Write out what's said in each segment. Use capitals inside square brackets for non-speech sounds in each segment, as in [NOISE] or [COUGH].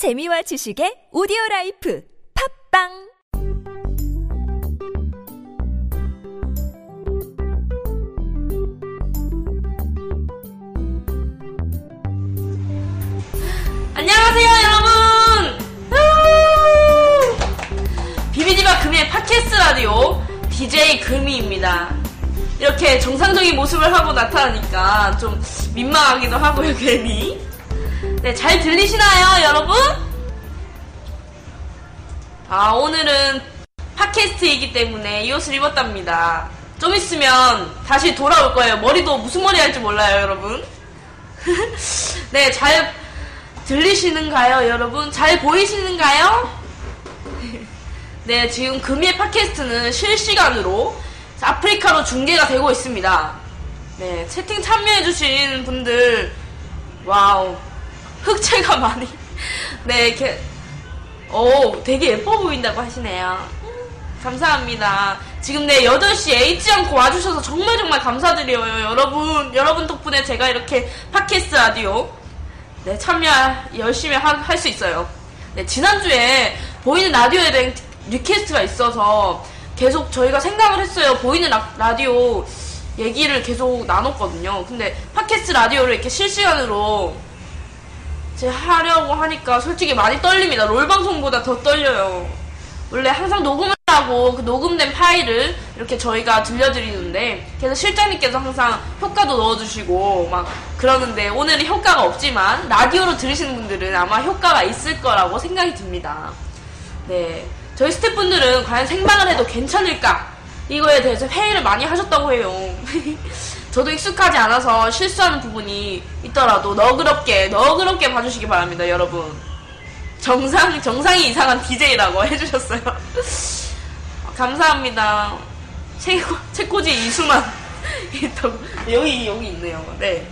재미와 지식의 audio life 팟빵 안녕하세요, 여러분! 비비디바 금의 팟캐스트 라디오 DJ 금이입니다. 이렇게 정상적인 모습을 하고 나타나니까 좀 민망하기도 하고요, 괜히. 네, 잘 들리시나요, 여러분? 아, 오늘은 팟캐스트이기 때문에 이 옷을 입었답니다. 좀 있으면 다시 돌아올 거예요. 머리도 무슨 머리 할지 몰라요, 여러분. [LAUGHS] 네, 잘 들리시는가요, 여러분? 잘 보이시는가요? 네, 지금 금의 팟캐스트는 실시간으로 아프리카로 중계가 되고 있습니다. 네, 채팅 참여해주신 분들, 와우, 흑채가 많이, 네, 이렇게, 오, 되게 예뻐 보인다고 하시네요. 감사합니다. 지금 네, 8시에 잊지 않고 와주셔서 정말 정말 감사드려요, 여러분. 여러분 덕분에 제가 이렇게 팟캐스트 라디오, 네, 참여 열심히 할 수 있어요. 네, 지난주에 보이는 라디오에 대한 request가 있어서 계속 저희가 생각을 했어요. 보이는 라, 라디오 얘기를 계속 나눴거든요. 근데 팟캐스트 라디오를 이렇게 실시간으로 제 하려고 하니까 솔직히 많이 떨립니다. 롤 방송보다 더 떨려요. 원래 항상 녹음을 하고 그 녹음된 파일을 이렇게 저희가 들려드리는데 그래서 실장님께서 항상 효과도 넣어주시고 막 그러는데 오늘은 효과가 없지만 라디오로 들으시는 분들은 아마 효과가 있을 거라고 생각이 듭니다. 네. 저희 스태프분들은 과연 생방을 해도 괜찮을까? 이거에 대해서 회의를 많이 하셨다고 해요. [LAUGHS] 저도 익숙하지 않아서 실수하는 부분이 있더라도 너그럽게, 너그럽게 봐주시기 바랍니다, 여러분. 정상, 정상이 이상한 DJ라고 [LAUGHS] 해주셨어요. 감사합니다. 체코, 체코지 이수만. [LAUGHS] 여기, 여기 있네요. 네.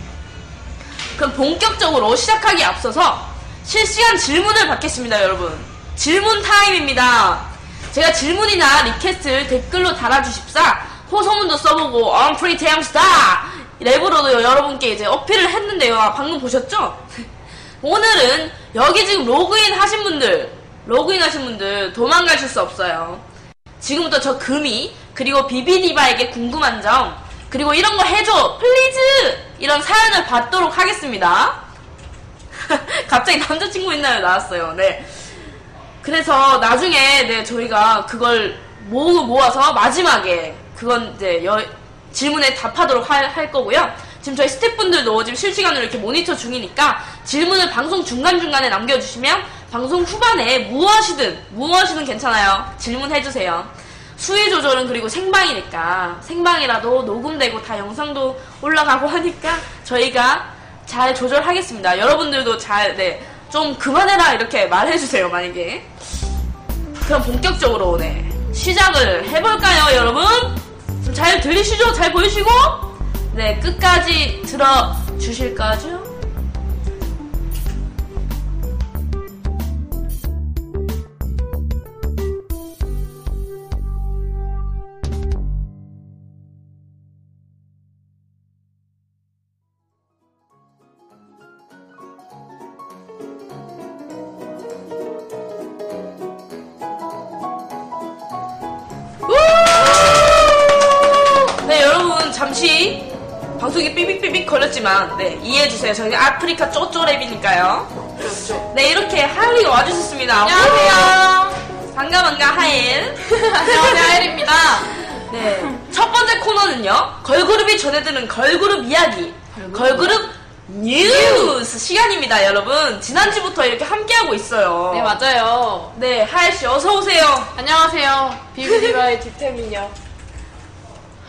그럼 본격적으로 시작하기 앞서서 실시간 질문을 받겠습니다, 여러분. 질문 타임입니다. 제가 질문이나 request를 댓글로 달아주십사 호소문도 써보고 I'm pretty damn star 랩으로도 여러분께 이제 어필을 했는데요. 아, 방금 보셨죠? [LAUGHS] 오늘은 여기 지금 로그인 하신 분들 로그인 하신 분들 도망가실 수 없어요. 지금부터 저 금이 그리고 비비디바에게 궁금한 점 그리고 이런 거 해줘 please 이런 사연을 받도록 하겠습니다. [LAUGHS] 갑자기 남자친구 있나요? 나왔어요. 네. 그래서 나중에 네 저희가 그걸 모으 모아서 마지막에 그건 이제 여, 질문에 답하도록 할, 할 거고요. 지금 저희 스태프분들도 지금 실시간으로 이렇게 모니터 중이니까 질문을 방송 중간중간에 남겨주시면 방송 후반에 무엇이든 무엇이든 괜찮아요. 질문해주세요. 수위 조절은 그리고 생방이니까 생방이라도 녹음되고 다 영상도 올라가고 하니까 저희가 잘 조절하겠습니다. 여러분들도 잘 네. 좀 그만해라 이렇게 말해주세요 만약에 그럼 본격적으로 네 시작을 해볼까요 여러분 좀 잘 들리시죠? 잘 보이시고? 네 끝까지 들어주실 거죠 걸렸지만 네 이해해주세요 저희는 아프리카 쪼쪼랩이니까요 그렇죠. 네 이렇게 하일이가 와주셨습니다 안녕하세요. 반가 반가 하일 안녕하세요, 하일입니다. [LAUGHS] 네 첫 번째 코너는요 걸그룹이 전해드는 걸그룹 이야기 걸그룹 뉴스 시간입니다 여러분 지난주부터 이렇게 함께하고 있어요 네, 맞아요. 네 하일씨 어서오세요 안녕하세요. 비비디바의 뒷태민요.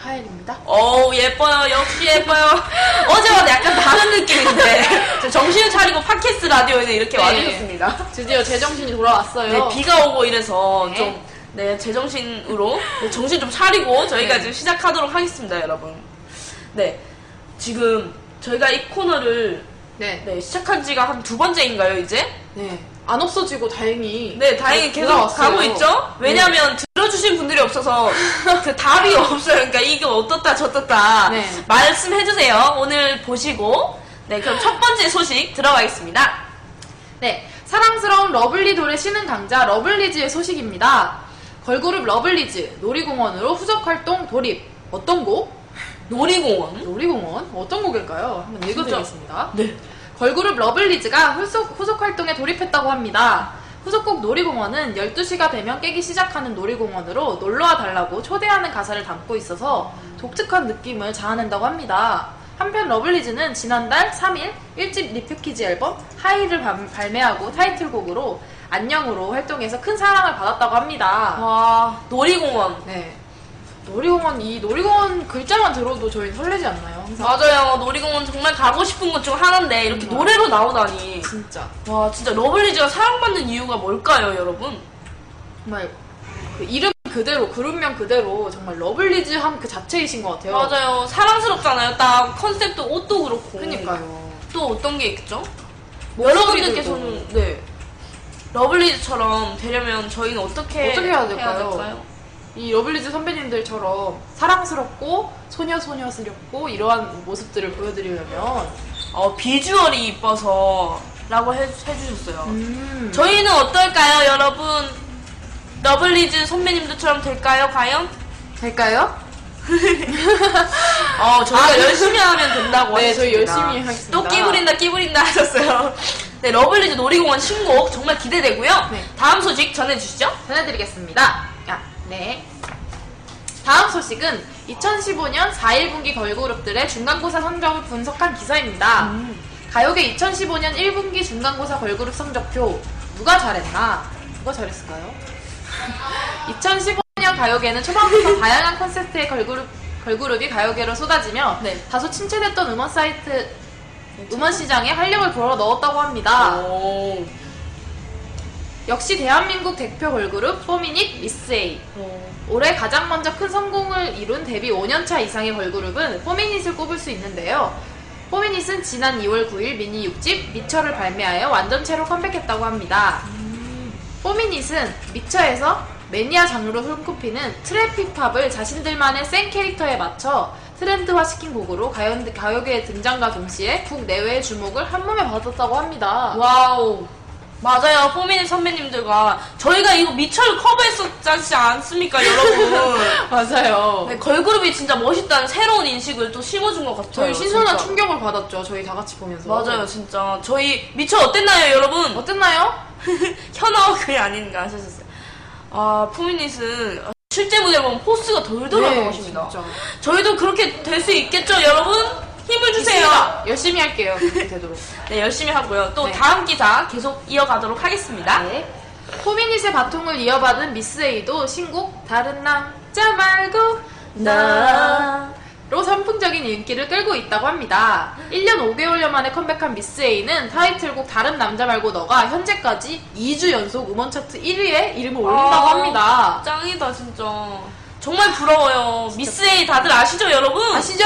하일입니다. 어우 예뻐요 역시 예뻐요 [LAUGHS] 어제와 약간 다른 느낌인데 [LAUGHS] 저 정신을 차리고 팟캐스트 라디오에 이렇게 네. 와주셨습니다 드디어 제정신이 돌아왔어요. 네 비가 오고 이래서 네. 좀 네, 제정신으로 네, 정신 좀 차리고 저희가 네. 지금 시작하도록 하겠습니다 여러분 네 지금 저희가 이 코너를 네. 네, 시작한 지가 한 두 번째인가요 이제? 네. 안 없어지고 다행히. 네 다행히 계속 돌아왔어요. 가고 있죠 왜냐하면 들어주신 분들이 없어서 [LAUGHS] 그 답이 없어요 그러니까 이게 어떻다 저떻다 네. 말씀해주세요 오늘 보시고 네 그럼 첫 번째 소식 들어가겠습니다 네. 사랑스러운 lovely돌의 신흥 강자 러블리즈의 소식입니다. 걸그룹 러블리즈 놀이공원으로 후속 활동 돌입. 어떤 곡? 놀이공원. 놀이공원? 어떤 곡일까요? 한번 읽어드리겠습니다. 네. 걸그룹 러블리즈가 후속, 후속 활동에 돌입했다고 합니다. 후속곡 놀이공원은 12시가 되면 깨기 시작하는 놀이공원으로 놀러와 달라고 초대하는 가사를 담고 있어서 독특한 느낌을 자아낸다고 합니다. 한편 러블리즈는 지난달 3일 1집 리패키지 앨범 하이를 발- 발매하고 타이틀곡으로 안녕으로 활동해서 큰 사랑을 받았다고 합니다. 와, 놀이공원. 네. 놀이공원, 이 놀이공원 글자만 들어도 저희 설레지 않나요? 항상. 맞아요. 놀이공원 정말 가고 싶은 것 중 하나인데 이렇게 음. 노래로 나오다니. 진짜. 와, 진짜 러블리즈가 사랑받는 이유가 뭘까요, 여러분? 정말 그 이름 그대로 그룹명 그대로 정말 러블리즈함 그 자체이신 것 같아요. 맞아요. 사랑스럽잖아요. 딱 컨셉도 옷도 그렇고. 그러니까요. 또 어떤 게? 목소리들도. 여러분들께서는 네 러블리즈처럼 되려면 저희는 어떻게 어떻게 해야 될까요? 될까요? 이 러블리즈 선배님들처럼 사랑스럽고 소녀소녀스럽고 이러한 모습들을 보여드리려면 어, 비주얼이 이뻐서 라고 해, 해주셨어요. 음. 저희는 어떨까요, 여러분? 러블리즈 선배님들처럼 될까요, 과연? 될까요? [LAUGHS] 어, 저희가 아, 열심히 하면 된다고 네, 하셨습니다. 저희 열심히 하겠습니다. 또 끼부린다, 끼부린다 하셨어요. 네, 러블리즈 놀이공원 신곡 정말 기대되고요. 네. 다음 소식 전해주시죠. 전해드리겠습니다. 아, 네. 다음 소식은 2015년 4일분기 걸그룹들의 중간고사 성적을 분석한 기사입니다. 가요계 2015년 1분기 중간고사 걸그룹 성적표 누가 잘했나? 누가 잘했을까요? [LAUGHS] 2015년 가요계는 초반부터 [LAUGHS] 다양한 콘셉트의 걸그룹, 걸그룹이 가요계로 쏟아지며 네. 다소 침체됐던 음원 사이트, 음원 시장에 활력을 불어 넣었다고 합니다. 오. 역시 대한민국 대표 걸그룹 포미닛 미스에이. 어. 올해 가장 먼저 큰 성공을 이룬 데뷔 5년차 이상의 걸그룹은 포미닛을 꼽을 수 있는데요. 포미닛은 지난 2월 9일 미니 6집 미쳐를 발매하여 완전체로 컴백했다고 합니다. 포미닛은 미쳐에서 매니아 장르로 손꼽히는 trap 힙합을 자신들만의 센 캐릭터에 맞춰 트렌드화 시킨 곡으로 가요, 가요계에 등장과 동시에 국내외의 주목을 한 몸에 받았다고 합니다. wow. 맞아요. 포미닛 선배님들과 저희가 이거 미쳐를 커버했었지 않습니까, 여러분? [LAUGHS] 맞아요. 네, 걸그룹이 진짜 멋있다는 새로운 인식을 또 심어준 것 같아요. 저희 신선한 진짜. 충격을 받았죠. 저희 다 같이 보면서. 맞아요, 진짜. 저희 미쳐 어땠나요, 여러분? 어땠나요? [LAUGHS] 현아와 그게 아닌가 하셨어요. 아, 포미닛은 실제 무대 보면 포스가 돌돌하게 멋있습니다. 네, 진짜. 저희도 그렇게 될 수 있겠죠, 여러분? 힘을 주세요. 있습니다. 열심히 할게요. 그렇게 [LAUGHS] 되도록. 네, 열심히 하고요. 또 네. 다음 기사 계속 이어가도록 하겠습니다. 네. 포미닛의 바통을 이어받은 미스에이도 신곡 다른 남자 말고 나 로 선풍적인 인기를 끌고 있다고 합니다. 1년 5개월여 만에 컴백한 미스에이는 타이틀곡 다른 남자 말고 너가 현재까지 2주 연속 음원 차트 1위에 이름을 올린다고 아, 합니다. 짱이다, 진짜. 정말 부러워요. 미스 A 다들 아시죠, 여러분? 아시죠?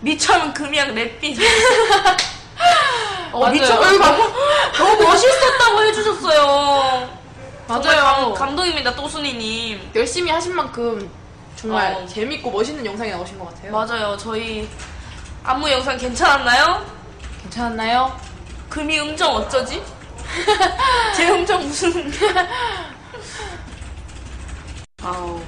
미처는 금이랑 랩비. 어, 맞아요. 미처 너무, 너무 멋있었다고 해주셨어요. 맞아요. 감, 감동입니다, 또순이님. 열심히 하신 만큼 정말 어. 재밌고 멋있는 영상이 나오신 것 같아요. 맞아요, 저희 안무 영상 괜찮았나요? 괜찮았나요? 금이 음정 어쩌지? [LAUGHS] 제 음정 무슨 아우.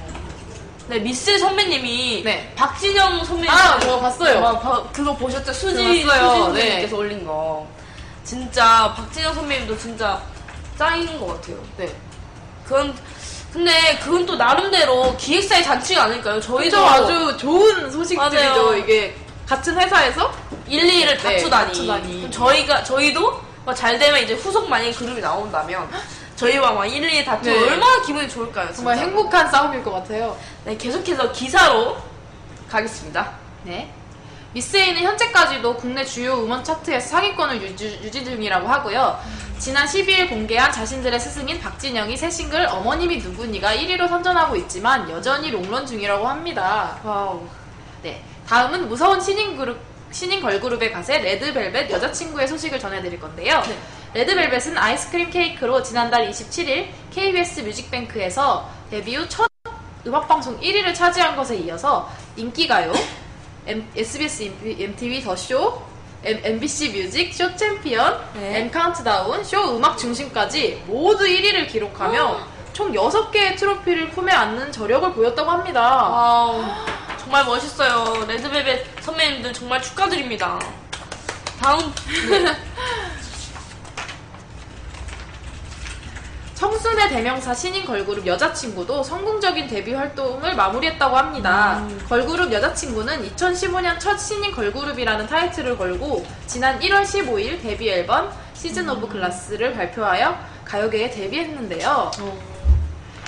네, 미스 선배님이 네. 박진영 선배님 아, 저 봤어요. 아, 봐- 그거 보셨죠? 수지 네, 봤어요. 수지 선배님께서 네. 올린 거. 진짜 박진영 선배님도 진짜 짱인 것 같아요. 네. 그건 근데 그건 또 나름대로 기획사의 잔치가 아닐까요? 저희도 그죠 아주 좋은 소식들이죠. 맞아요. 이게 같은 회사에서 1, 2위를 네, 다투다니. 다투다니. 그럼 저희가 저희도 뭐잘 되면 이제 후속 만약에 그룹이 나온다면 저희와 막 1, 2위 다투면 네. 얼마나 기분이 좋을까요? 정말 진짜. 행복한 싸움일 것 같아요. 네, 계속해서 기사로 가겠습니다. 네. 미스에이는 현재까지도 국내 주요 음원 차트에서 상위권을 유지, 유지 중이라고 하고요. 지난 12일 공개한 자신들의 스승인 박진영의 새 싱글 어머님이 누구니가 1위로 선전하고 있지만 여전히 롱런 중이라고 합니다. wow. 네. 다음은 무서운 신인 그룹 신인 걸그룹의 가세 레드벨벳 여자친구의 소식을 전해드릴 건데요. 네. 레드벨벳은 아이스크림 케이크로 지난달 27일 KBS 뮤직뱅크에서 데뷔 후 첫 음악방송 1위를 차지한 것에 이어서 인기가요, M- SBS MTV 더쇼, MBC 뮤직, 쇼 챔피언, 네. M 카운트다운, 쇼 음악 중심까지 모두 1위를 기록하며 총 6개의 트로피를 품에 안는 저력을 보였다고 합니다. wow, 정말 멋있어요. 레드벨벳 선배님들 정말 축하드립니다. 다음, 네. [LAUGHS] 청순의 대명사 신인 걸그룹 여자친구도 성공적인 데뷔 활동을 마무리했다고 합니다. 음. 걸그룹 여자친구는 2015년 첫 신인 걸그룹이라는 타이틀을 걸고 지난 1월 15일 데뷔 앨범 Season of Glass를 발표하여 가요계에 데뷔했는데요. 어,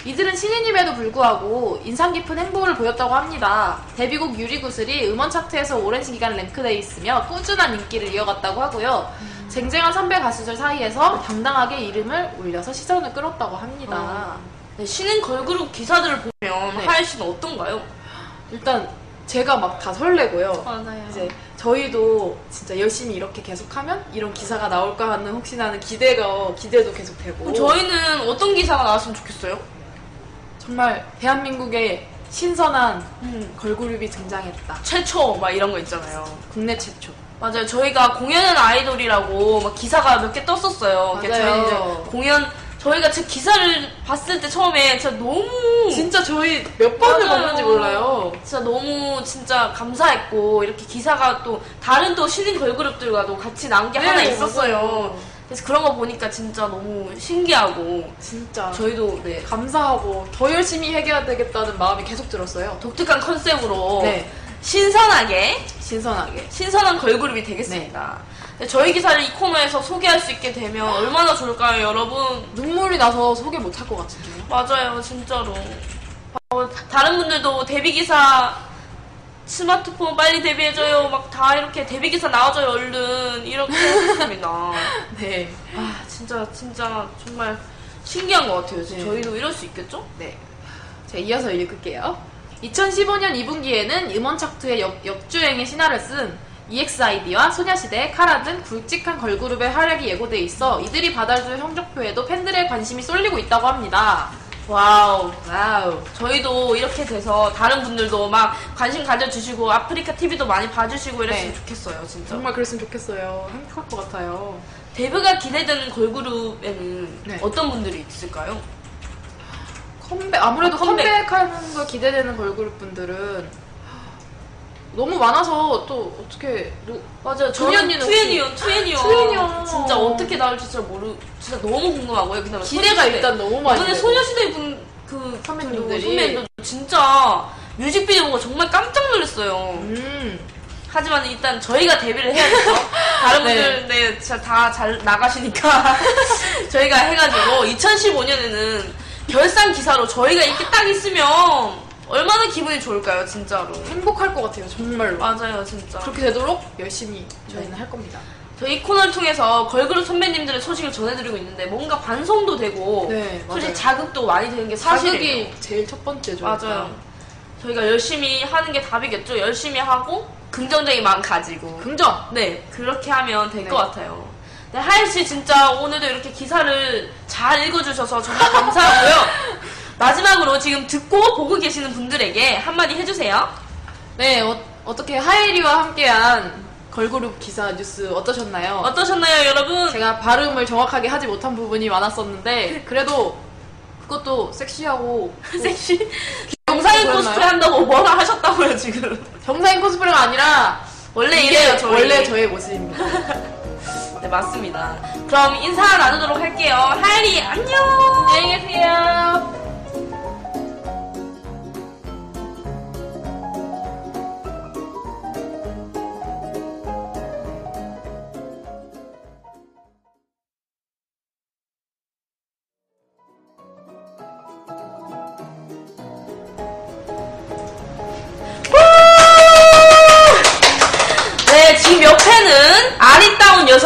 이들은 신인임에도 불구하고 인상 깊은 행보를 보였다고 합니다. 데뷔곡 유리구슬이 음원 차트에서 오랜 기간 랭크돼 있으며 꾸준한 인기를 이어갔다고 하고요. 쟁쟁한 선배 가수들 사이에서 당당하게 이름을 올려서 시선을 끌었다고 합니다. 네, 신인 걸그룹 기사들을 보면 네. 하연 씨는 어떤가요? 일단 제가 막 다 설레고요. 맞아요. 이제 저희도 진짜 열심히 이렇게 계속하면 이런 기사가 나올까 하는 혹시나 하는 기대가 기대도 계속 되고 저희는 어떤 기사가 나왔으면 좋겠어요? 정말 대한민국의 신선한 음, 걸그룹이 등장했다. 최초 막 이런 거 있잖아요. 국내 최초. 맞아요. 저희가 공연은 아이돌이라고 막 기사가 몇 개 떴었어요. 맞아요. 저희 이제 공연 저희가 제 기사를 봤을 때 처음에 진짜 너무 진짜 저희 몇 번을 맞아요. 봤는지 몰라요. 진짜 너무 진짜 감사했고 이렇게 기사가 또 다른 또 신인 걸그룹들과도 같이 나온 게 네, 하나 있었어요. 맞아요. 그래서 그런 거 보니까 진짜 너무 신기하고 진짜 저희도 네, 감사하고 더 열심히 해야 되겠다는 마음이 계속 들었어요. 독특한 컨셉으로 네. 신선하게 신선하게. 신선한 걸그룹이 되겠습니다. 네, 저희 기사를 이 코너에서 소개할 수 있게 되면 얼마나 좋을까요, 여러분? 눈물이 나서 소개 못 할 것 같은데요. 맞아요, 진짜로. 어, 다른 분들도 데뷔 기사 스마트폰 빨리 데뷔해줘요. 막 다 이렇게 데뷔 기사 나와줘요, 얼른 이렇게 했습니다. [LAUGHS] 네. 아, 진짜 진짜 정말 신기한 것 같아요. 네. 저희도 이럴 수 있겠죠? 네. 자, 이어서 읽을게요. 2015년 2분기에는 음원 차트의 역, 역주행의 신화를 쓴 EXID와 소녀시대, 카라 등 굵직한 걸그룹의 활약이 예고돼 있어 이들이 받아들 성적표에도 팬들의 관심이 쏠리고 있다고 합니다. wow. wow. 저희도 이렇게 돼서 다른 분들도 막 관심 가져주시고 아프리카 TV도 많이 봐주시고 이랬으면 네. 좋겠어요, 진짜. 정말 그랬으면 좋겠어요. 행복할 것 같아요. 데뷔가 기대되는 걸그룹에는 네. 어떤 분들이 있을까요? 컴백 아무래도 아, 컴백. 컴백. 하는 거 기대되는 걸그룹 분들은 너무 많아서 또 어떻게 뭐 맞아요. 투니 저는 언니는 투애니언, 투애니언. 투애니언. 진짜 어떻게 나올지 진짜 모르, 진짜 너무 궁금하고요. 그다음에 기대가 소녀시대. 일단 너무 많이 이번에. 소녀시대 분, 그, 선배님들이. 선배님들 진짜 뮤직비디오 보고 정말 깜짝 놀랐어요. 음. 하지만 일단 저희가 데뷔를 해야겠죠. [LAUGHS] 다른 네. 분들, 네, 진짜 다잘 나가시니까 [LAUGHS] 저희가 해가지고 2015년에는 결산 기사로 저희가 이렇게 딱 있으면 얼마나 기분이 좋을까요, 진짜로. 행복할 것 같아요, 정말로. 맞아요, 진짜. 그렇게 되도록 열심히 저희는 네. 할 겁니다. 저희 이 코너를 통해서 걸그룹 선배님들의 소식을 전해드리고 있는데 뭔가 반성도 되고 네, 솔직히. 자극도 많이 되는 게 사실이에요. 자극이 제일 첫 번째죠. 맞아요. 저희가 열심히 하는 게 답이겠죠. 열심히 하고 긍정적인 마음 가지고. 긍정. 네, 그렇게 하면 될 네. 것 같아요. 네, 하연 씨 진짜 오늘도 이렇게 기사를 잘 읽어주셔서 정말 감사하고요. [LAUGHS] 마지막으로 지금 듣고 보고 계시는 분들에게 한마디 해주세요. 네, 어, 떻게 하이리와 함께한 걸그룹 기사 뉴스 어떠셨나요? 어떠셨나요, 여러분? 제가 발음을 정확하게 하지 못한 부분이 많았었는데 그래도 그것도 섹시하고 [LAUGHS] 섹시 정상인? 코스프레 한다고 뭐라 하셨다고요 지금? 정상인 코스프레가 아니라 원래 이래요 저희. 원래 저의 모습입니다. [LAUGHS] 네 맞습니다. 그럼 인사 나누도록 할게요. 하연이 안녕. 안녕히 계세요.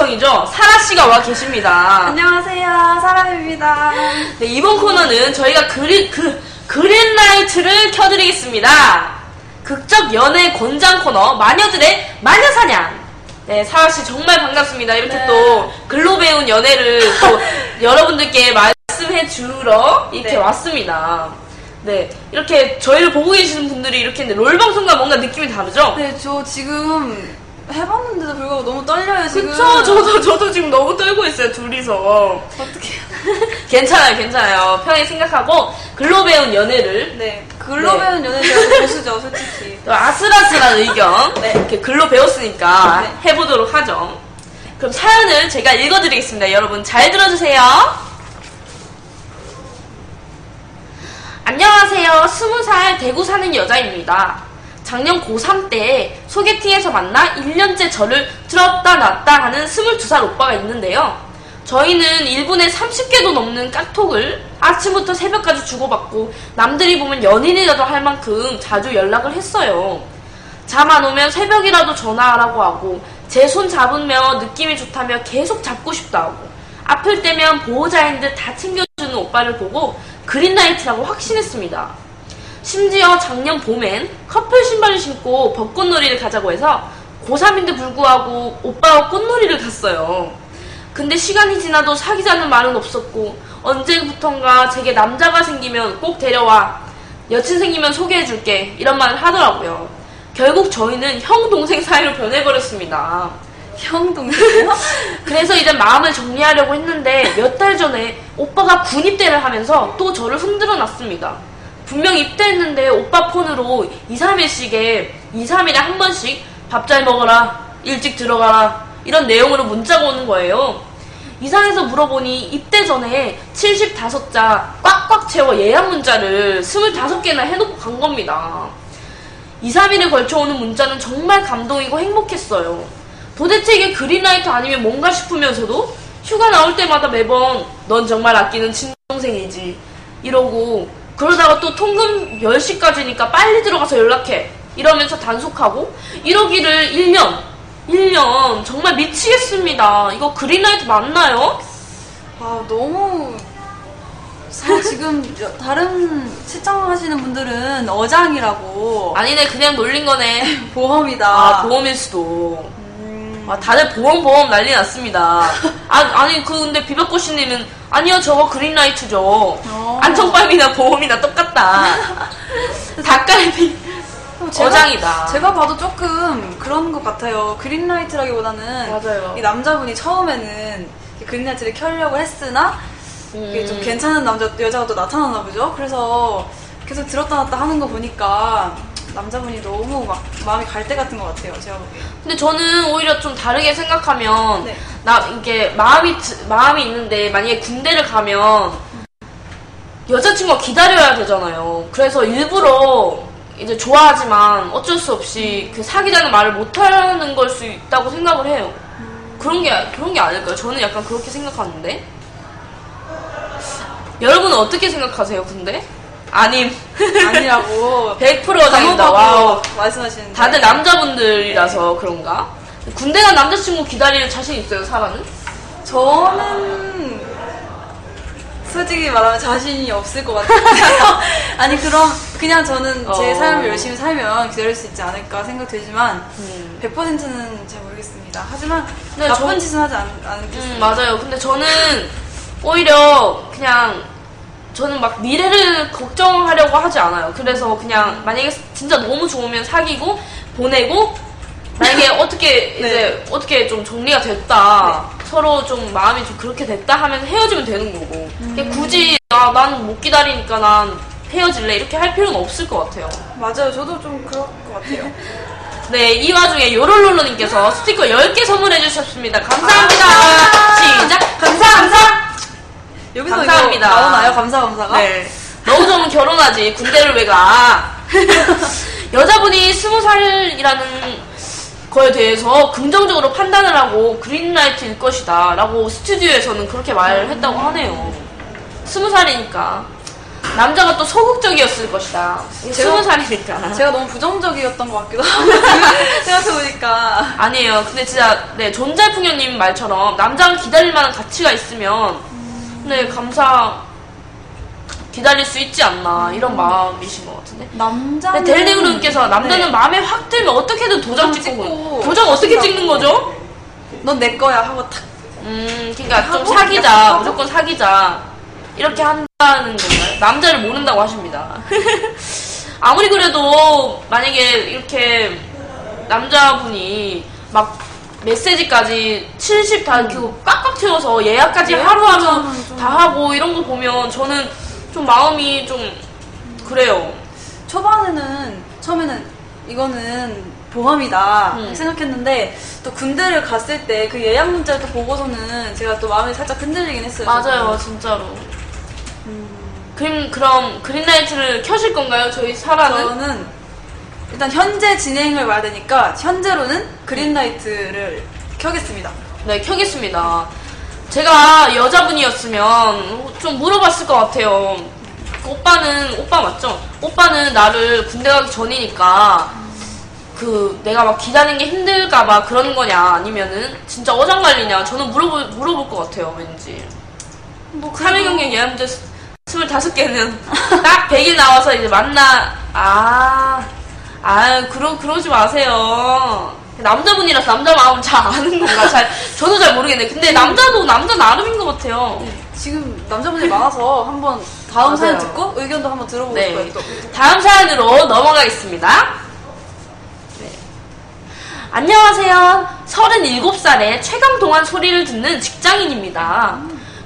여성이죠 사라 씨가 와 계십니다. 안녕하세요, 사람입니다. 네 이번 코너는 저희가 그리, 그 그린라이트를 켜드리겠습니다. 극적 연애 권장 코너 마녀들의 마녀사냥. 네 사라 씨 정말 반갑습니다. 이렇게 네. 또 글로 배운 연애를 또 [LAUGHS] 여러분들께 말씀해 주러 이렇게 네. 왔습니다. 네 이렇게 저희를 보고 계시는 분들이 이렇게 롤 방송과 뭔가 느낌이 다르죠? 네, 저 지금 해봤는데도 불구하고 너무 떨려요, 지금. 그쵸? 저도, 저도 지금 너무 떨고 있어요, 둘이서. 어떻게. [LAUGHS] 괜찮아요, 괜찮아요. 편하게 생각하고, 글로 배운 연애를 네. 글로 네. 배운 연애 제가 고수죠, 솔직히. 또 아슬아슬한 의견 네. 이렇게 글로 배웠으니까 네. 해보도록 하죠. 그럼 사연을 제가 읽어드리겠습니다. 여러분 잘 들어주세요. 안녕하세요. 스무 살 대구 사는 여자입니다. 작년 고3 때 소개팅에서 만나 1년째 저를 들었다 놨다 하는 22살 오빠가 있는데요. 저희는 1분에 30개도 넘는 깍톡을 아침부터 새벽까지 주고받고 남들이 보면 연인이라도 할 만큼 자주 연락을 했어요. 잠 안 오면 새벽이라도 전화하라고 하고 제 손 잡으며 느낌이 좋다며 계속 잡고 싶다 하고 아플 때면 보호자인 듯 다 챙겨주는 오빠를 보고 그린라이트라고 확신했습니다. 심지어 작년 봄엔 커플 신발을 신고 벚꽃놀이를 가자고 해서 고3인데 불구하고 오빠와 꽃놀이를 갔어요. 근데 시간이 지나도 사귀자는 말은 없었고 언제부턴가 제게 남자가 생기면 꼭 데려와 여친 생기면 소개해줄게 이런 말을 하더라고요. 결국 저희는 형 동생 사이로 변해버렸습니다. 형 동생이요? [LAUGHS] 그래서 이제 마음을 정리하려고 했는데 몇 달 전에 오빠가 군 입대를 하면서 또 저를 흔들어 놨습니다. 분명 입대했는데 오빠 폰으로 2, 3일씩에 2, 3일에 한 번씩 밥 잘 먹어라, 일찍 들어가라 이런 내용으로 문자가 오는 거예요. 이상해서 물어보니 입대 전에 75자 꽉꽉 채워 예약 문자를 25개나 해놓고 간 겁니다. 2, 3일에 걸쳐 오는 문자는 정말 감동이고 행복했어요. 도대체 이게 그린라이트 아니면 뭔가 싶으면서도 휴가 나올 때마다 매번 넌 정말 아끼는 친동생이지 이러고 그러다가 또 통금 10시까지니까 빨리 들어가서 연락해 이러면서 단속하고 이러기를 1년 1년 정말 미치겠습니다. 이거 그린라이트 맞나요? 아, 너무. 사- 지금 여- 다른 시청하시는 분들은 어장이라고 아니네 그냥 놀린 거네. [LAUGHS] 보험이다. 아 보험일 수도. 음, 아, 다들 보험 보험 난리 났습니다. 아, 아니 그 근데 비박고씨님은 아니요 저거 그린라이트죠. 어. 안청빨이나 보험이나 똑같다. [LAUGHS] 닭갈비 제가- 어장이다. 제가 봐도 조금 그런 것 같아요. 그린라이트라기보다는 맞아요. 이 남자분이 처음에는 이 그린라이트를 켜려고 했으나 이게 좀 음. 괜찮은 남자 여자가 또 나타났나 보죠. 그래서 계속 들었다 놨다 하는 거 보니까 남자분이 너무 막 마음이 갈 때 같은 것 같아요. 제가 보기엔. 근데 저는 오히려 좀 다르게 생각하면 네. 나 이게 마음이 드- 마음이 있는데 만약에 군대를 가면 여자친구가 기다려야 되잖아요. 그래서 일부러 이제 좋아하지만 어쩔 수 없이 그 사귀자는 말을 못 하는 걸 수 있다고 생각을 해요. 그런 게 그런 게 아닐까요? 저는 약간 그렇게 생각하는데. 여러분은 어떻게 생각하세요? 근데 아님 아니라고 [LAUGHS] 100% 어장입니다. 와우. 단호하고 말씀하시는데 다들 남자분들이라서 그런가? 군대 간 남자친구 기다릴 자신 있어요, 사라는? 저는 솔직히 말하면 자신이 없을 것 같아요. [LAUGHS] 아니 그럼 그냥 저는 제 어. 삶을 열심히 살면 기다릴 수 있지 않을까 생각되지만 음. 100%는 잘 모르겠습니다. 하지만 네, 나쁜 저- 짓은 하지 않, 음, 않겠습니다. 맞아요. 근데 저는 오히려 그냥 저는 막 미래를 걱정하려고 하지 않아요. 그래서 그냥 만약에 진짜 너무 좋으면 사귀고 보내고 만약에 [LAUGHS] 어떻게 이제 어떻게 좀 정리가 됐다 서로 좀 마음이 좀 그렇게 됐다 하면 헤어지면 되는 거고 그냥 굳이 아, 난 못 기다리니까 난 헤어질래 이렇게 할 필요는 없을 것 같아요. 맞아요. 저도 좀 그럴 것 같아요. [LAUGHS] 네, 이 와중에 요롤롤로님께서 스티커 10개 선물해 주셨습니다. 감사합니다. 시작! 감사, 감사! 여기서 감사합니다. 나오나요? 감사 감사가? 네. 너무 좋으면 결혼하지. 군대를 왜 가? [LAUGHS] 여자분이 스무 살이라는 거에 대해서 긍정적으로 판단을 하고 그린라이트일 것이다. 라고 스튜디오에서는 그렇게 말을 했다고 하네요. 스무 살이니까. 남자가 또 소극적이었을 것이다. 스무 살이니까. 제가 너무 부정적이었던 것 같기도 하고 [LAUGHS] 생각해보니까 아니에요. 근데 진짜 네 존잘풍녀님 말처럼 남자가 기다릴 만한 가치가 있으면 네 감사 기다릴 수 있지 않나 이런 마음이신 것 같은데. 남자는 근데 델리그루님께서 남자는 네. 마음에 확 들면 어떻게든 도장 도장 찍고 찍고 도장 어떻게. 찍는 거죠? 넌 내 거야 하고 탁 음 그러니까 좀 사귀자. 무조건 사귀자 이렇게 한다는 건가요? 남자를 모른다고 하십니다. [LAUGHS] 아무리 그래도 만약에 이렇게 남자분이 막 메시지까지 70 다 이렇게 꽉꽉 채워서 예약까지 예약 하루하루 문자는 좀- 다 하고 이런 거 보면 저는 좀 마음이 좀 그래요. 초반에는 처음에는 이거는 보험이다 음. 생각했는데 또 군대를 갔을 때 그 예약 문자를 또 보고서는 제가 또 마음이 살짝 흔들리긴 했어요. 맞아요, 진짜로. 그럼, 그럼 그린라이트를 켜실 건가요? 저희 사라는? 저는 일단 현재 진행을 봐야 되니까 현재로는 그린라이트를 켜겠습니다. 네, 켜겠습니다. 제가 여자분이었으면 좀 물어봤을 것 같아요. 그 오빠는, 오빠 맞죠? 오빠는 나를 군대 가기 전이니까, 그, 내가 막 기다리는 게 힘들까봐 그러는 거냐, 아니면은, 진짜 어장 관리냐, 저는 물어볼, 물어볼 것 같아요, 왠지. 뭐 3일 경력 예약 문제 25개는 딱 100일 나와서 이제 만나, 아, 아, 그러, 그러지 마세요. 남자분이라서 남자 마음 잘 아는 건가? 잘, 저도 잘 모르겠네. 근데 남자도 남자 나름인 것 같아요. 지금 남자분들이 많아서 한번 다음 맞아요. 사연 듣고 의견도 한번 들어보고 네. 싶어요. 또. 다음 사연으로 넘어가겠습니다. 네. 안녕하세요. 37살에 최강 동안 소리를 듣는 직장인입니다.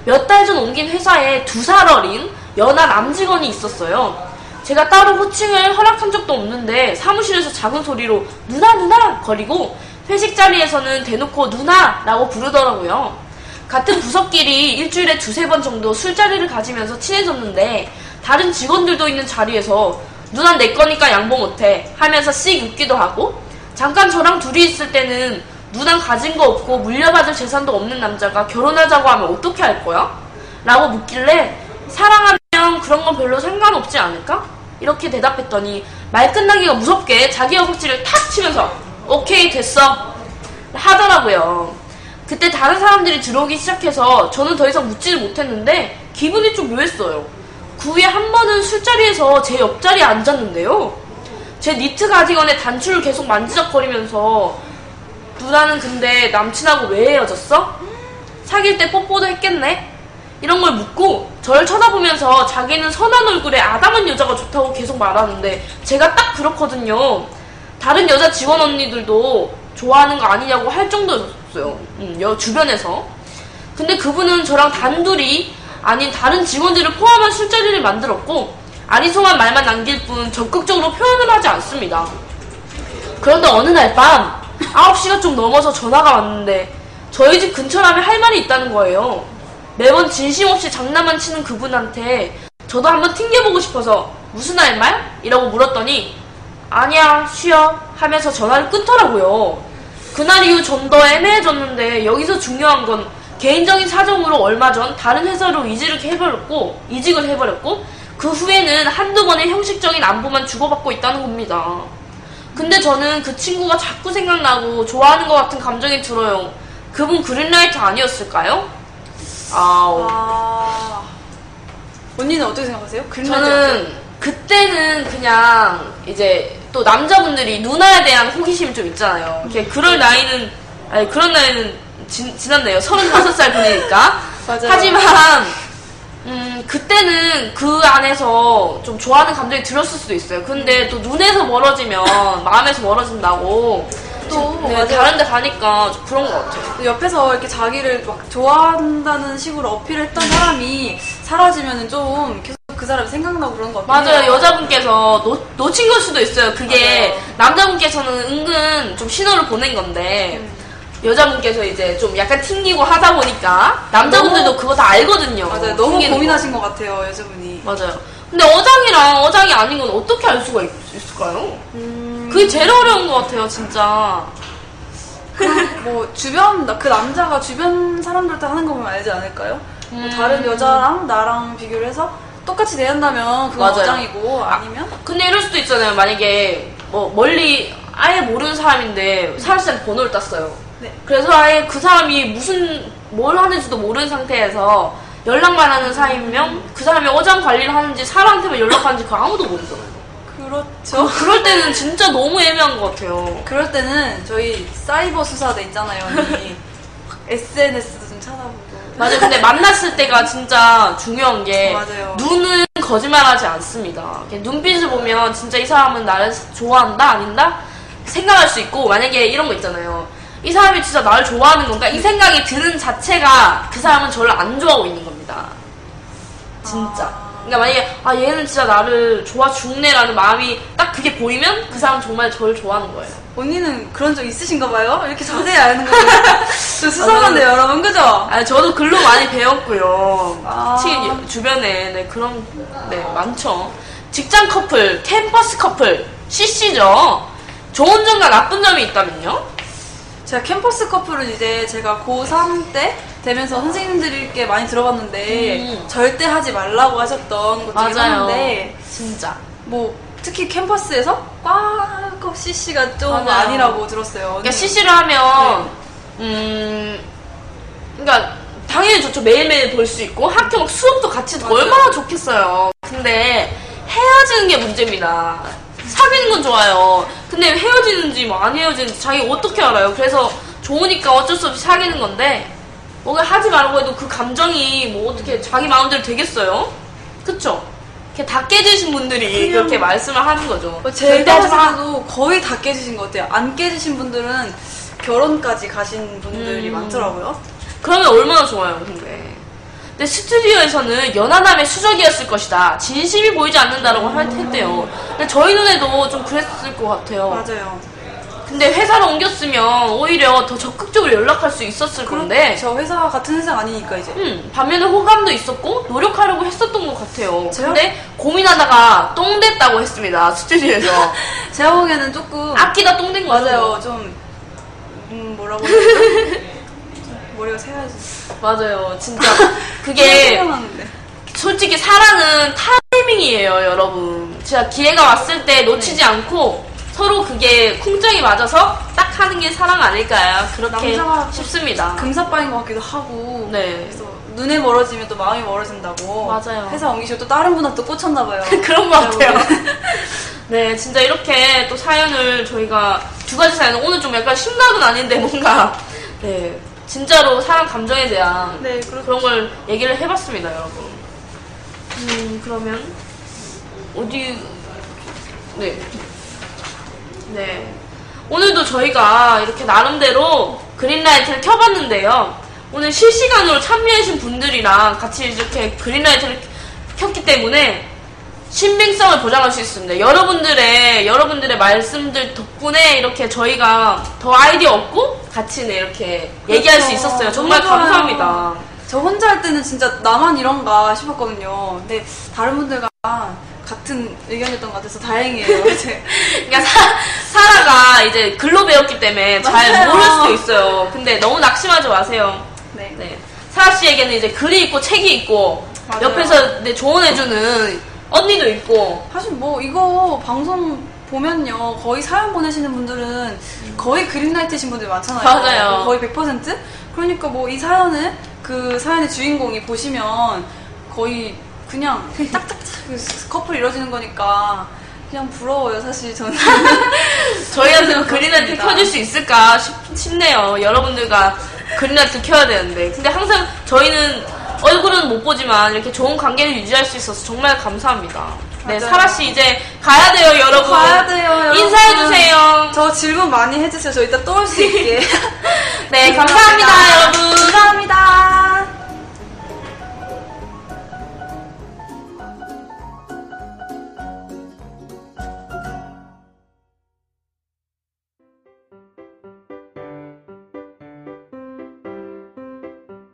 몇 달 전 옮긴 회사에 두 살 어린 연하 남직원이 있었어요. 제가 따로 호칭을 허락한 적도 없는데 사무실에서 작은 소리로 누나 누나 거리고 회식 자리에서는 대놓고 누나라고 부르더라고요. 같은 부서끼리 일주일에 두세 번 정도 술자리를 가지면서 친해졌는데 다른 직원들도 있는 자리에서 누나 내 거니까 양보 못해 하면서 씩 웃기도 하고 잠깐 저랑 둘이 있을 때는 누난 가진 거 없고 물려받을 재산도 없는 남자가 결혼하자고 하면 어떻게 할 거야? 라고 묻길래 사랑하면 그런 건 별로 상관없지 않을까? 이렇게 대답했더니 말 끝나기가 무섭게 자기 허벅지를 탁 치면서 오케이 됐어 하더라고요. 그때 다른 사람들이 들어오기 시작해서 저는 더 이상 묻지를 못했는데 기분이 좀 묘했어요. 그 후에 한 번은 술자리에서 제 옆자리에 앉았는데요. 제 니트 가디건의 단추를 계속 만지작거리면서 누나는 근데 남친하고 왜 헤어졌어? 사귈 때 뽀뽀도 했겠네? 이런 걸 묻고 저를 쳐다보면서 자기는 선한 얼굴에 아담한 여자가 좋다고 계속 말하는데 제가 딱 그렇거든요. 다른 여자 직원 언니들도 좋아하는 거 아니냐고 할 정도였어요. 음, 여 주변에서. 근데 그분은 저랑 단둘이 아닌 다른 직원들을 포함한 술자리를 만들었고 아리송한 말만 남길 뿐 적극적으로 표현을 하지 않습니다. 그런데 어느 날 밤 9시가 좀 넘어서 전화가 왔는데 저희 집 근처라면 할 말이 있다는 거예요. 매번 진심 없이 장난만 치는 그분한테 저도 한번 튕겨보고 싶어서 무슨 할 말? 이라고 물었더니 아니야 쉬어 하면서 전화를 끊더라고요. 그날 이후 좀 더 애매해졌는데 여기서 중요한 건 개인적인 사정으로 얼마 전 다른 회사로 이직을 해버렸고 이직을 해버렸고 그 후에는 한두 번의 형식적인 안부만 주고받고 있다는 겁니다. 근데 저는 그 친구가 자꾸 생각나고 좋아하는 것 같은 감정이 들어요. 그분 그린라이트 아니었을까요? 아우. 아 언니는 어떻게 생각하세요? 그린라이트 저는 그때는 그냥 이제 또 남자분들이 누나에 대한 호기심이 좀 있잖아요. 이렇게 그럴 나이는 아니 그런 나이는 지, 지났네요. 35살 분이니까. [LAUGHS] 맞아요. 하지만 음 그때는 그 안에서 좀 좋아하는 감정이 들었을 수도 있어요. 근데 또 눈에서 멀어지면 마음에서 멀어진다고 또 네, 맞아요. 다른 데 가니까 좀 그런 것 같아요. 또 옆에서 이렇게 자기를 막 좋아한다는 식으로 어필을 했던 사람이 사라지면은 좀 계속 그 사람이 생각나고 그런 것 같아요. 맞아요. 여자분께서 놓, 놓친 걸 수도 있어요. 그게 맞아요. 남자분께서는 은근 좀 신호를 보낸 건데 음. 여자분께서 이제 좀 약간 튕기고 하다 보니까 남자분들도 너무- 그거 다 알거든요. 맞아요. 너무 튕기는 거. 고민하신 것 같아요, 여자분이. 맞아요. 근데 어장이랑 어장이 아닌 건 어떻게 알 수가 있, 있을까요? 음, 그게 제일 어려운 것 같아요, 진짜. 뭐 주변 나- 그 남자가 주변 사람들한테 하는 거 보면 알지 않을까요? 뭐 음. 다른 여자랑 나랑 비교를 해서 똑같이 대한다면 그건 맞아요. 어장이고 아니면 근데 이럴 수도 있잖아요. 만약에 뭐 멀리 아예 모르는 사람인데 사실상 번호를 땄어요. 네. 그래서 아예 그 사람이 무슨 뭘 하는지도 모르는 상태에서 연락만 하는 사이면 그 사람이 어장 관리를 하는지 사람한테만 연락하는지 그 아무도 모르잖아요. 그렇죠. 그 럴 때는 진짜 너무 애매한 것 같아요. 그럴 때는 저희 사이버 수사대 있잖아요. SNS도 좀 찾아보고. 맞아요. 근데 만났을 때가 진짜 중요한 게 맞아요. 눈은 거짓말하지 않습니다. 눈빛을 보면 진짜 이 사람은 나를 좋아한다 아닌다 생각할 수 있고 만약에 이런 거 있잖아요. 이 사람이 진짜 나를 좋아하는 건가? 이 생각이 드는 자체가 그 사람은 저를 안 좋아하고 있는 겁니다. 진짜. 그러니까 만약에 아 얘는 진짜 나를 좋아 죽네라는 마음이 딱 그게 보이면 그 사람 은 정말 저를 좋아하는 거예요. 언니는 그런 적 있으신가 봐요? 이렇게 자세히 아는 거. 저 수상한데 여러분 그죠? 아 저도 글로 많이 배웠고요. 아. 특히 주변에 네, 그런 네 많죠. 직장 커플, 캠퍼스 커플, CC죠. 좋은 점과 나쁜 점이 있다면요? 제가 캠퍼스 커플을 이제 제가 고3 때 되면서 선생님들께 많이 들어봤는데 음. 절대 하지 말라고 하셨던 것 중에 맞아요. 하나인데 진짜. 뭐 특히 캠퍼스에서 꽉 CC가 좀 맞아요. 아니라고 들었어요. 그러니까 CC를 하면 음 그러니까 당연히 좋죠 매일매일 볼 수 있고 학교 막 수업도 같이 맞아요. 얼마나 좋겠어요 근데 헤어지는 게 문제입니다 사귀는 건 좋아요 근데 헤어지는지 뭐 안 헤어지는지 자기 어떻게 알아요 그래서 좋으니까 어쩔 수 없이 사귀는 건데 뭔가 하지 말라고 해도 그 감정이 뭐 어떻게 자기 마음대로 되겠어요 그쵸 이렇게 다 깨지신 분들이 그냥- 그렇게 말씀을 하는 거죠 어, 제가 절대 하지 마. 때도 거의 다 깨지신 것 같아요. 안 깨지신 분들은 결혼까지 가신 분들이 음. 많더라고요. 그러면 얼마나 좋아요, 근데. 근데 스튜디오에서는 연하남의 수적이었을 것이다. 진심이 보이지 않는다라고 할 텐데요. 근데 저희 눈에도 좀 그랬을 것 같아요. 맞아요. 근데 회사를 옮겼으면 오히려 더 적극적으로 연락할 수 있었을 건데, 저 회사 같은 회사 아니니까 이제. 음, 반면에 호감도 있었고, 노력하려고 했었던 것 같아요. 제가- 근데 고민하다가 똥 됐다고 했습니다, 스튜디오에서. [LAUGHS] 제가 보기에는 조금 아끼다 똥 된 거죠. 맞아요. 좀 음, 뭐라고 해야 되지? [LAUGHS] 머리가 새야지. 맞아요. 진짜. [LAUGHS] 그게. 솔직히 사랑은 타이밍이에요, 여러분. 진짜 기회가 왔을 때 놓치지 않고 서로 그게 쿵짝이 맞아서 딱 하는 게 사랑 아닐까요? 그렇게 남자가 싶습니다. 금사빠인 것 같기도 하고. 네. 그래서 눈에 멀어지면 또 마음이 멀어진다고. 맞아요. 회사 옮기시고 또 다른 분한테 또 꽂혔나 봐요. [LAUGHS] 그런 것 같아요. [LAUGHS] 네, 진짜 이렇게 또 사연을 저희가 두 가지 사연 오늘 좀 약간 심각은 아닌데 뭔가 네 진짜로 사랑 감정에 대한 네, 그렇죠. 그런 걸 얘기를 해봤습니다, 여러분. 음, 그러면, 어디, 네. 네. 오늘도 저희가 이렇게 나름대로 그린라이트를 켜봤는데요. 오늘 실시간으로 참여해주신 분들이랑 같이 이렇게 그린라이트를 켰기 때문에 신빙성을 보장할 수 있습니다. 여러분들의, 여러분들의 말씀들 덕분에 이렇게 저희가 더 아이디어 얻고 같이 네, 이렇게 얘기할 수 그렇죠. 있었어요. 정말 좋아요. 감사합니다. 저 혼자 할 때는 진짜 나만 이런가 싶었거든요. 근데 다른 분들과 같은 의견이었던 것 같아서 다행이에요. [LAUGHS] 그러니까 사, 사라가 이제 글로 배웠기 때문에 잘 맞아요. 모를 수도 있어요. 근데 너무 낙심하지 마세요. 네. 네. 사라 씨에게는 이제 글이 있고 책이 있고 맞아요. 옆에서 네, 조언해주는 언니도 있고 사실 뭐 이거 방송 보면요 거의 사연 보내시는 분들은 거의 그린라이트신 분들 많잖아요. 맞아요. 거의 100%? 그러니까 뭐 이 사연을 그 사연의 주인공이 보시면 거의 그냥 딱딱딱 그 커플 이루어지는 거니까 그냥 부러워요 사실 저는. [LAUGHS] 저희한테. 그린라이트 켜줄 수 있을까 싶, 싶네요. 여러분들과 그린라이트 켜야 되는데. 근데 항상 저희는 얼굴은 못 보지만 이렇게 좋은 관계를 유지할 수 있어서 정말 감사합니다. 네, 맞아요. 사라 씨 이제 가야 돼요, 여러분. 가야 돼요, 여러분. 인사해 주세요. 저 질문 많이 해주세요. 저 이따 또 올 수 있게. [LAUGHS] 네, 감사합니다, 여러분. 감사합니다.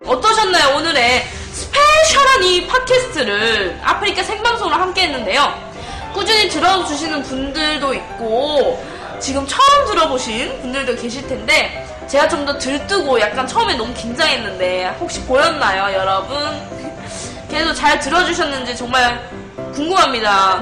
어떠셨나요? 오늘의 스페셜한 이 팟캐스트를 아프리카 생방송으로 함께 했는데요. 꾸준히 들어주시는 분들도 있고, 지금 처음 들어보신 분들도 계실 텐데, 제가 좀 더 들뜨고 약간 처음에 너무 긴장했는데, 혹시 보였나요, 여러분? 그래도 잘 들어주셨는지 정말 궁금합니다.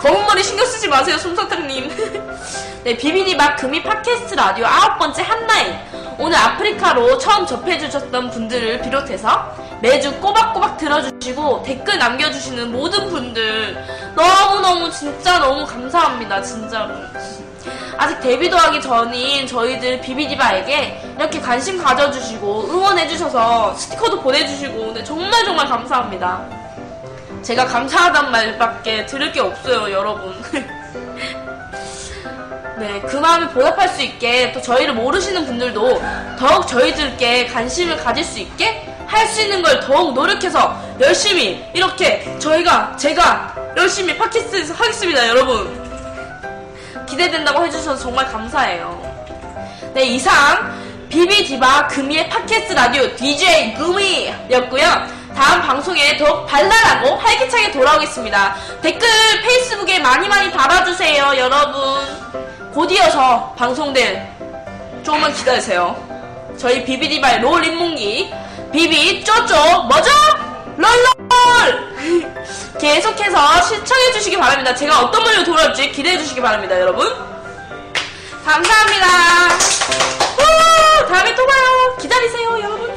검은 머리 신경 쓰지 마세요, 솜사탕님. [LAUGHS] 네, 비비니 막 금이 팟캐스트 라디오 아홉 번째 한라인. 오늘 아프리카로 처음 접해주셨던 분들을 비롯해서 매주 꼬박꼬박 들어주시고 댓글 남겨주시는 모든 분들 너무너무 진짜 너무 감사합니다, 진짜로. 아직 데뷔도 하기 전인 저희들 비비디바에게 이렇게 관심 가져주시고 응원해주셔서 스티커도 보내주시고 네, 정말 정말 감사합니다. 제가 감사하단 말밖에 들을 게 없어요, 여러분. [LAUGHS] 네, 그 마음에 보답할 수 있게 또 저희를 모르시는 분들도 더욱 저희들께 관심을 가질 수 있게 할 수 있는 걸 더욱 노력해서 열심히 이렇게 저희가 제가 열심히 팟캐스트에서 하겠습니다, 여러분. 기대된다고 해주셔서 정말 감사해요. 네, 이상 비비디바 금이의 팟캐스트 라디오 DJ 금이였고요. 다음 방송에 더욱 발랄하고 활기차게 돌아오겠습니다. 댓글 페이스북에 많이 많이 달아주세요, 여러분. 곧이어서 방송될 조금만 기다리세요. 저희 비비디바의 롤 인문기 비비 쪼쪼 뭐죠? 롤롤 계속해서 시청해 주시기 바랍니다. 제가 어떤 분으로 돌아올지 기대해 주시기 바랍니다, 여러분. 감사합니다. 우! 다음에 또 봐요. 기다리세요, 여러분.